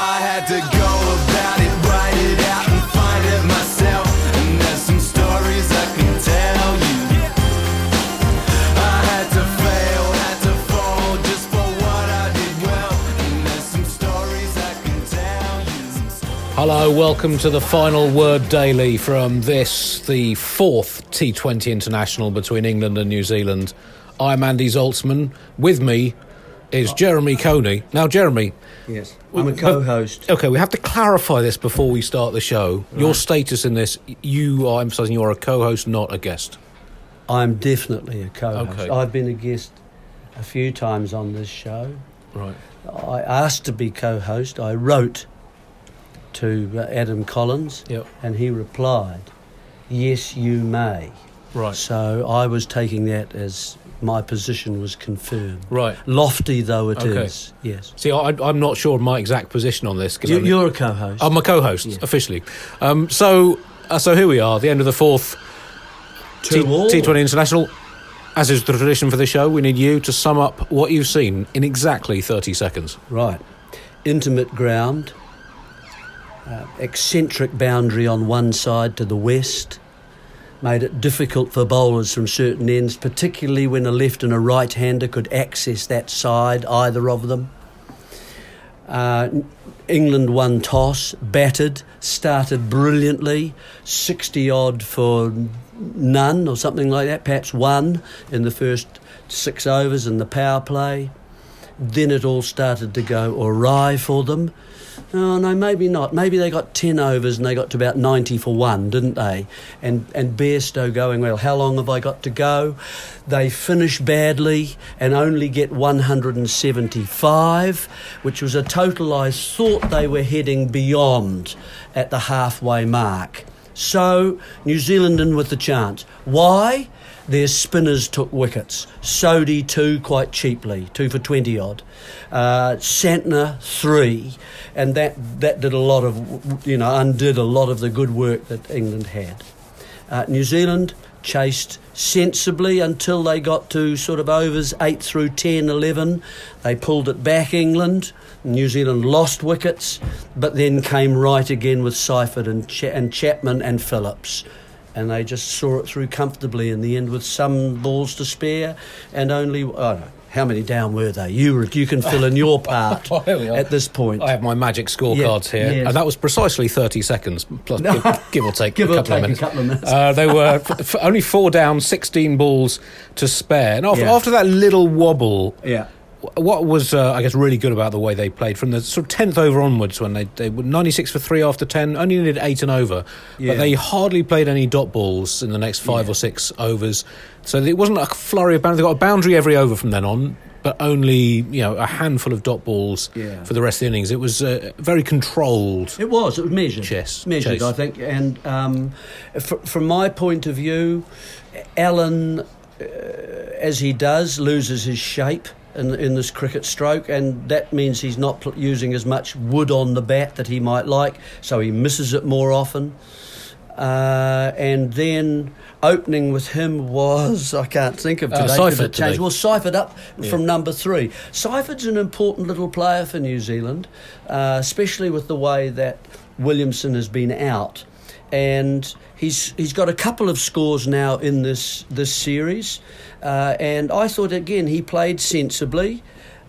I had to go about it, write it out and find it myself. And there's some stories I can tell you. I had to fail, had to fall just for what I did well. And there's some stories I can tell you. Hello, welcome to the final word daily from this, the fourth T20 international between England and New Zealand. I'm Andy Zaltzman. With me is Jeremy Coney. Now, Jeremy. Yes, I'm a co-host. Okay, we have to clarify this before we start the show. Your status in this, you are emphasising you are a co-host, not a guest. I'm definitely a co-host. Okay. I've been a guest a few times on this show. Right. I asked to be co-host. I wrote to uh, Adam Collins, Yep. and he replied, "Yes, you may." Right. So I was taking that as my position was confirmed. Right. Lofty though it is. Okay. Yes. See, I, I'm not sure of my exact position on this. 'cause You, I'm- you're a co-host. I'm a co-host Yeah. officially. Um, so, uh, so here we are, the end of the fourth T- T20 International. As is the tradition for the show, we need you to sum up what you've seen in exactly 30 seconds. Right. Intimate ground, uh, eccentric boundary on one side to the west, made it difficult for bowlers from certain ends, particularly when a left and a right hander could access that side, either of them. Uh, England won toss, batted, started brilliantly, 60 odd for none or something like that, perhaps one in the first six overs in the power play. Then it all started to go awry for them. Oh no, maybe not. Maybe they got ten overs and they got to about ninety for one, didn't they? And and Bairstow going well. How long have I got to go? They finish badly and only get one hundred and seventy-five, which was a total I thought they were heading beyond at the halfway mark. So New Zealand in with the chance. Why? Their spinners took wickets. Sodhi two quite cheaply, two for twenty odd. Uh, Santner three, and that that did a lot of you know undid a lot of the good work that England had. Uh, New Zealand chased sensibly until they got to sort of overs 8 through 10, 11. They pulled it back, England. New Zealand lost wickets, but then came right again with Seifert and, Ch- and Chapman and Phillips. And they just saw it through comfortably in the end with some balls to spare and only, I don't know, how many down were they? You, you can fill in your part Oh, here we are. at this point. I have my magic scorecards Yeah, here, and that was precisely 30 seconds, plus give, give or take Give a or couple of take a minutes. couple of minutes. Uh, they were f- f- only four down, 16 balls to spare. And after, Yeah. after that little wobble, yeah. What was, uh, I guess, really good about the way they played from the sort of 10th over onwards when they, they were 96 for three after 10, only needed eight and over. Yeah. But they hardly played any dot balls in the next five Yeah. or six overs. So it wasn't a flurry of boundaries. They got a boundary every over from then on. But only you know a handful of dot balls Yeah. for the rest of the innings. It was uh, very controlled. It was. It was measured. Chess, Measured, chase. I think. And um, fr- from my point of view, Allen, uh, as he does, loses his shape in, in this cricket stroke, and that means he's not pl- using as much wood on the bat that he might like, so he misses it more often. Uh, and then opening with him was I can't think of Uh, today. 'cause Seifert today. Well, Seifert up from number three. Seifert's an important little player for New Zealand, uh, especially with the way that Williamson has been out, and he's he's got a couple of scores now in this this series, uh, and I thought again he played sensibly.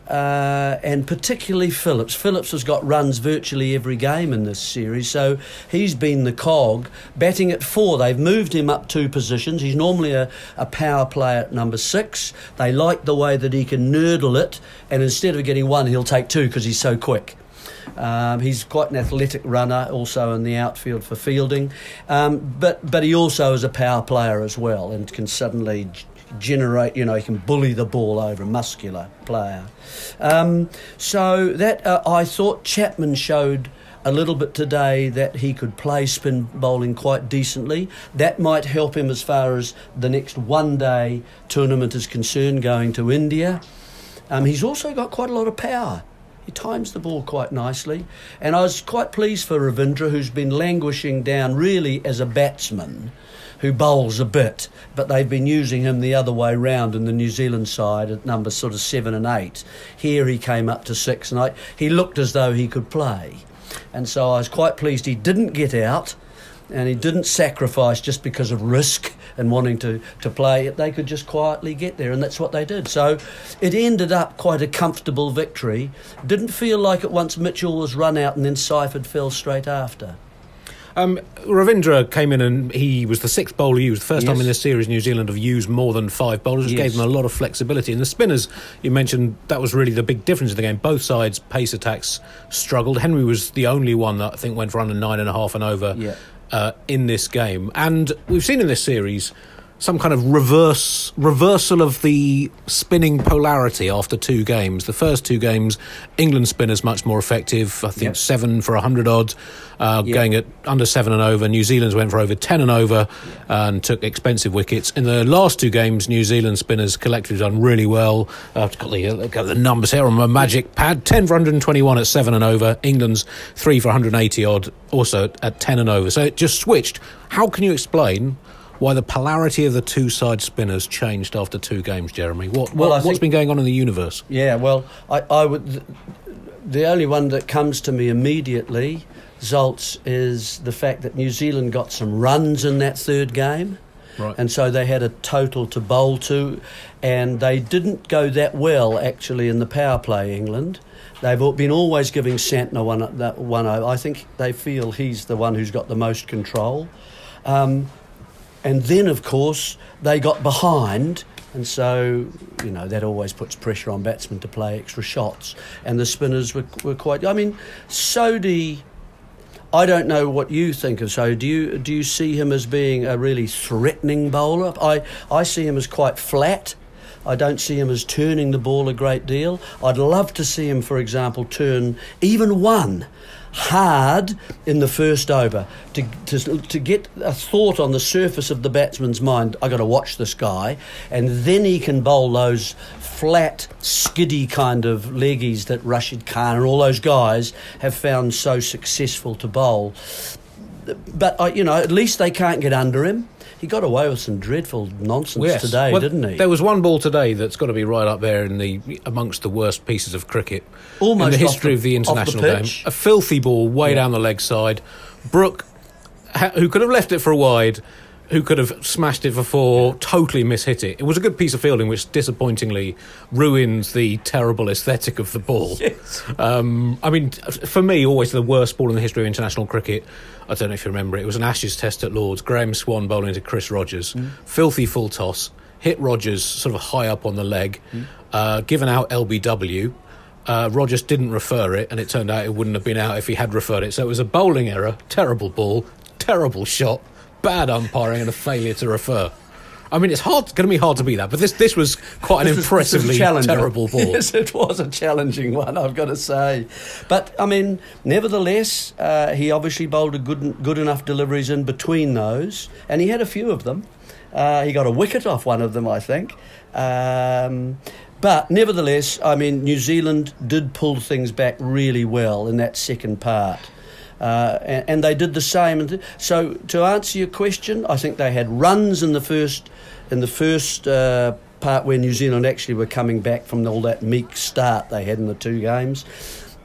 uh, and particularly Phillips. Phillips has got runs virtually every game in this series, so he's been the cog. Batting at four, they've moved him up two positions. He's normally a, a power player at number six. They like the way that he can nurdle it, and instead of getting one, he'll take two because he's so quick. Um, he's quite an athletic runner, also in the outfield for fielding, um, but but he also is a power player as well, and can suddenly generate. You know, he can bully the ball over, a muscular player. Um, so that uh, I thought Chapman showed. A little bit today that he could play spin bowling quite decently. That might help him as far as the next one day tournament is concerned, going to India. Um, he's also got quite a lot of power. He times the ball quite nicely. And I was quite pleased for Ravindra, who's been languishing down really as a batsman who bowls a bit, but they've been using him the other way round in the New Zealand side at number sort of seven and eight. Here he came up to six, and I, he looked as though he could play. And so I was quite pleased he didn't get out and he didn't sacrifice just because of risk and wanting to, to play. They could just quietly get there, and that's what they did. So it ended up quite a comfortable victory. Didn't feel like it once Mitchell was run out and then Seifert fell straight after. Um, Ravindra came in and he was the sixth bowler used. The first time in this series New Zealand have used more than five bowlers, which Yes. gave them a lot of flexibility. And the spinners, you mentioned, that was really the big difference in the game. Both sides' pace attacks struggled. Henry was the only one that I think went for under nine and a half and over Yeah. uh, in this game. And we've seen in this series some kind of reverse reversal of the spinning polarity after two games. The first two games, England spinners much more effective. I think Yep. seven for a hundred odd, uh, Yeah. going at under seven and over. New Zealand's went for over ten and over and took expensive wickets. In the last two games, New Zealand spinners collectively done really well. Uh, I've got the, uh, got the numbers here on my magic pad: ten for 121 at seven and over. England's three for 180 odd, also at, at ten and over. So it just switched. How can you explain? Why the polarity of the two side spinners changed after two games, Jeremy? What, Well, what I what's think- been going on in the universe? Yeah, well, I, I would. th- The only one that comes to me immediately, Zaltz, is the fact that New Zealand got some runs in that third game. Right. And so they had a total to bowl to, and they didn't go that well actually in the power play, England. They've been always giving Santner one, that one. I think they feel he's the one who's got the most control. Um, and then, of course, they got behind, and so, you know, that always puts pressure on batsmen to play extra shots. And the spinners were, were quite. I mean, Sodhi. I don't know what you think of Sodhi. Do you, do you see him as being a really threatening bowler? I, I see him as quite flat. I don't see him as turning the ball a great deal. I'd love to see him, for example, turn even one hard in the first over to, to, to get a thought on the surface of the batsman's mind. I've got to watch this guy, and then he can bowl those flat, skiddy kind of leggies that Rashid Khan and all those guys have found so successful to bowl. But, you know, at least they can't get under him. He got away with some dreadful nonsense Yes. today, Well, didn't he? There was one ball today that's got to be right up there in the amongst the worst pieces of cricket Almost in the history the- of the off the international game. A filthy ball way Yeah. down the leg side. Brook, who could have left it for a wide, who could have smashed it for four, totally mishit it. It was a good piece of fielding, which disappointingly ruins the terrible aesthetic of the ball. Yes. Um, I mean, for me, always the worst ball in the history of international cricket. I don't know if you remember it. It was an Ashes test at Lords. Graeme Swann bowling to Chris Rogers. Filthy full toss. Hit Rogers sort of high up on the leg. Uh, given out LBW. Uh, Rogers didn't refer it, and it turned out it wouldn't have been out if he had referred it. So it was a bowling error, terrible ball, terrible shot, bad umpiring, and a failure to refer. I mean, it's hard, going to be hard to beat that, but this this was quite an This is- this is impressively terrible ball. Yes, it was a challenging one, I've got to say. But I mean, nevertheless, uh, he obviously bowled a good good enough deliveries in between those, and he had a few of them. Uh, he got a wicket off one of them, I think. Um, but nevertheless, I mean, New Zealand did pull things back really well in that second part. Uh, and, and they did the same. So, to answer your question, I think they had runs in the first in the first uh, part where New Zealand actually were coming back from all that meek start they had in the two games.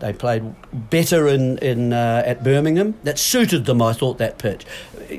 They played better in, in uh, at Birmingham. That suited them, I thought, that pitch.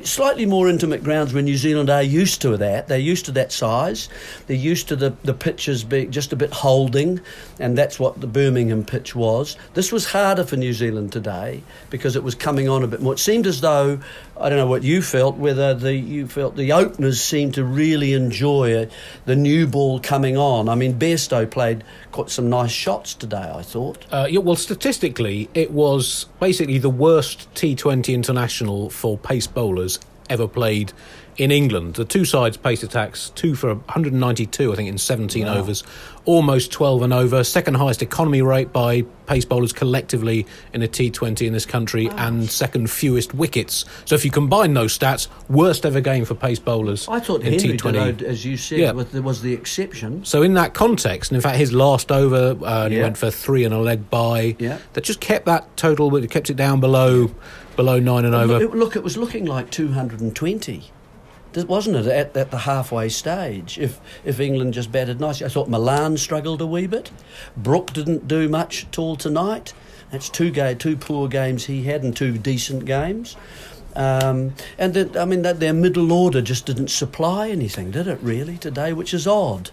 slightly more intimate grounds where New Zealand are used to that. They're used to that size. They're used to the, the pitches being just a bit holding, and that's what the Birmingham pitch was. This was harder for New Zealand today because it was coming on a bit more. It seemed as though I don't know what you felt, whether the you felt the openers seemed to really enjoy the new ball coming on. I mean, Bairstow played quite some nice shots today. I thought. Uh, yeah, well, statistically, it was basically the worst T20 international for pace bowlers ever played in England. The two sides pace attacks, two for 192, I think, in 17 Wow. overs, almost 12 and over. Second highest economy rate by pace bowlers collectively in a T20 in this country, and second fewest wickets. So if you combine those stats, worst ever game for pace bowlers I thought in Henry T20. Deload, as you said, Yeah. was, the, was the exception. So in that context, and in fact his last over, uh, he went for three and a leg by. Yeah. That just kept that total, but it kept it down below, below nine and over. Look, it, was looking like 220. Wasn't it at, at the halfway stage? If if England just batted nicely, I thought Malan struggled a wee bit. Brook didn't do much at all tonight. That's two ga- two poor games he had and two decent games. Um, and the, I mean, that their middle order just didn't supply anything, did it? Really today, which is odd.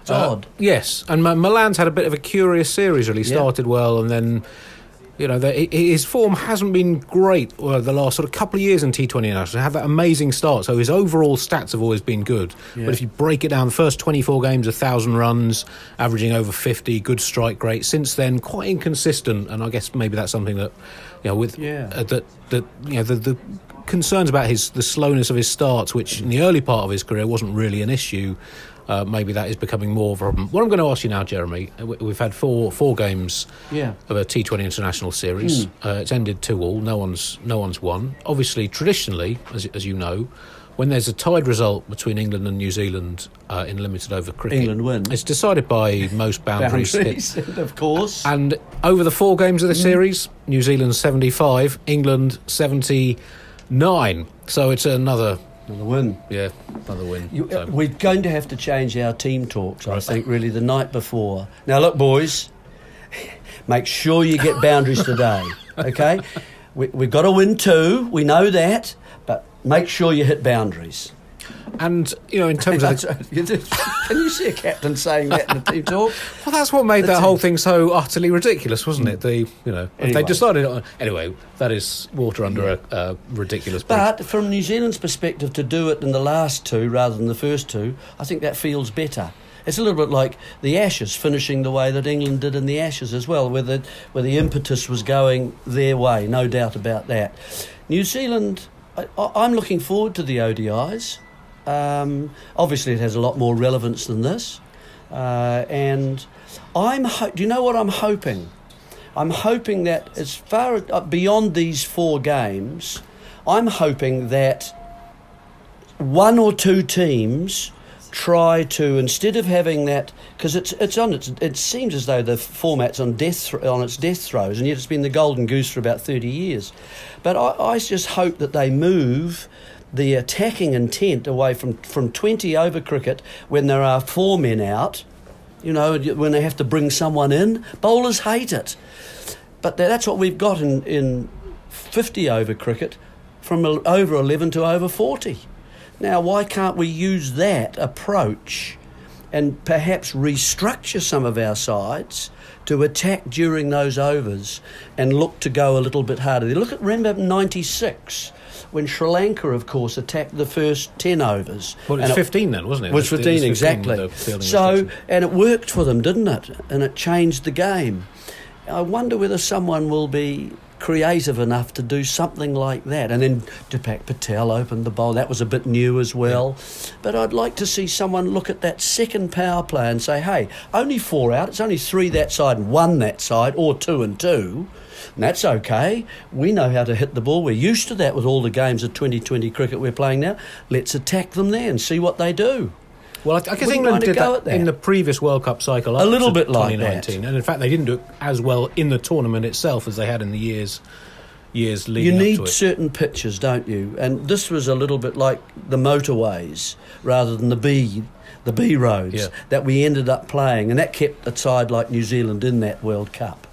It's Uh, odd. Yes, and Malan's had a bit of a curious series. Really Yeah. started well, and then you know the, his form hasn't been great uh, the last sort of couple of years in T20 international. Had that amazing start, so his overall stats have always been good. Yeah. But if you break it down, the first 24 games, a thousand runs, averaging over 50, good strike rate. Since then, quite inconsistent, and I guess maybe that's something that you know with Yeah. uh, that that you know the. the Concerns about his the slowness of his starts, which in the early part of his career wasn't really an issue, uh, maybe that is becoming more of a problem. What I'm going to ask you now, Jeremy, uh, we- we've had four four games Yeah. of a T20 international series. Uh, it's ended two all. No one's no one's won. Obviously, traditionally, as as you know, when there's a tied result between England and New Zealand uh, in limited over cricket, England win. It's decided by most boundaries. Boundaries, It- of course. and over the four games of the series, New Zealand 75, England 79. So it's another, the win. yeah, another win. You, uh, So- we're going to have to change our team talks, I think, really, the night before. Now, look, boys, make sure you get boundaries today, okay? We, we've got to win two, we know that, but make sure you hit boundaries. And, you know, in terms of the, Can you see a captain saying that in the team talk? Well, that's what made That's that whole thing so utterly ridiculous, wasn't it? The you know they decided on anyway. That is water under a, a ridiculous bridge. But from New Zealand's perspective, to do it in the last two rather than the first two, I think that feels better. It's a little bit like the Ashes finishing the way that England did in the Ashes as well, where the, where the impetus was going their way, no doubt about that. New Zealand, I, I- I'm looking forward to the ODIs. Um, obviously, it has a lot more relevance than this. Uh, and I'm ho- do you know what I'm hoping? I'm hoping that as far uh, beyond these four games, I'm hoping that one or two teams try to instead of having that because it's it's on its it seems as though the format's on death on its death throes and yet it's been the golden goose for about 30 years but I, I just hope that they move the attacking intent away from from 20 over cricket when there are four men out you know when they have to bring someone in bowlers hate it but that's what we've got in, in 50 over cricket from over 11 to over 40. Now, why can't we use that approach and perhaps restructure some of our sides to attack during those overs and look to go a little bit harder? Look at, remember 96 when Sri Lanka, of course, attacked the first 10 overs. well, it was And 15 then, wasn't it? It was It 15, exactly. So, and it worked for them, didn't it? And it changed the game. I wonder whether someone will be creative enough to do something like that. And then Dipak Patel opened the bowl. That was a bit new as well. But I'd like to see someone look at that second power play and say, hey, only four out. It's only three that side and one that side, or two and two. And that's okay. We know how to hit the ball. We're used to that with all the games of 2020 cricket we're playing now. Let's attack them there and see what they do. Well, I, I guess England did that, at in the previous World Cup cycle. A little bit like that. 2019, and in fact, they didn't do it as well in the tournament itself as they had in the years years You leading up need to it. certain pitches, don't you? And this was a little bit like the motorways rather than the B, the B roads Yeah. that we ended up playing, and that kept a side like New Zealand in that World Cup.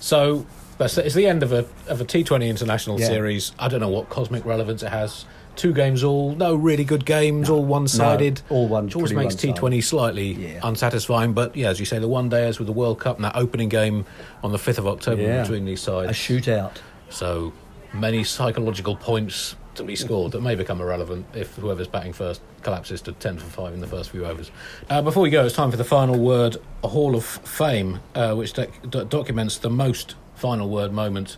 So But it's the end of a of a T20 international Yeah. series. I don't know what cosmic relevance it has. Two games all, no really good games, all one sided. No, all one- Which always makes. T20 slightly Yeah. unsatisfying. But yeah, as you say, the one dayers with the World Cup and that opening game on the 5th of October Yeah. between these sides. A shootout. So many psychological points to be scored that may become irrelevant if whoever's batting first collapses to 10 for 5 in the first few overs. Uh, before we go, it's time for the final word, a Hall of Fame, uh, which doc- doc- documents the most final word moment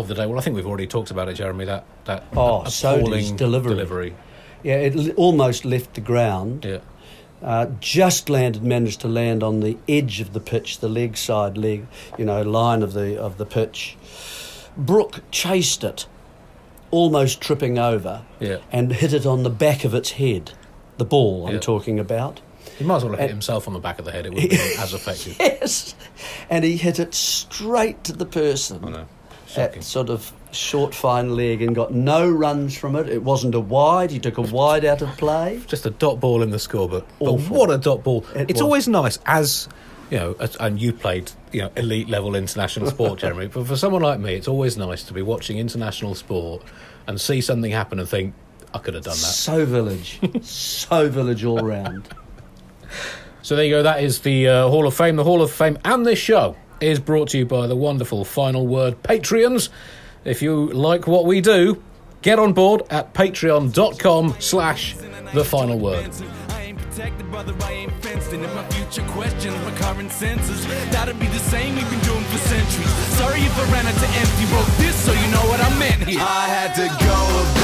of the day. Well, I think we've already talked about it, Jeremy, that, that Oh, appalling Sodhi's delivery. delivery. Yeah, it l- almost left the ground. Yeah. Uh, just landed, managed to land on the edge of the pitch, the leg side leg, you know, line of the of the pitch. Brook chased it, almost tripping over, Yeah. and hit it on the back of its head. The ball I'm Yeah. talking about. He might as well have hit himself on the back of the head. It would have been as effective. Yes, and he hit it straight to the person. I know. That sort of short, fine leg, and got no runs from it. It wasn't a wide. He took a wide out of play. just a dot ball in the scorebook. But what a dot ball! It it's was. always nice as you know, as, and you played you know elite level international sport, Jeremy. But for someone like me, it's always nice to be watching international sport and see something happen and think, I could have done that. So village, so village all round. So there you go. That is the uh, Hall of Fame. The Hall of Fame and this show is brought to you by the wonderful Final Word Patreons. If you like what we do, get on board at patreon.com slash the final word Sorry if I ran out to empty. Wrote this so you know what I meant here. I had to go.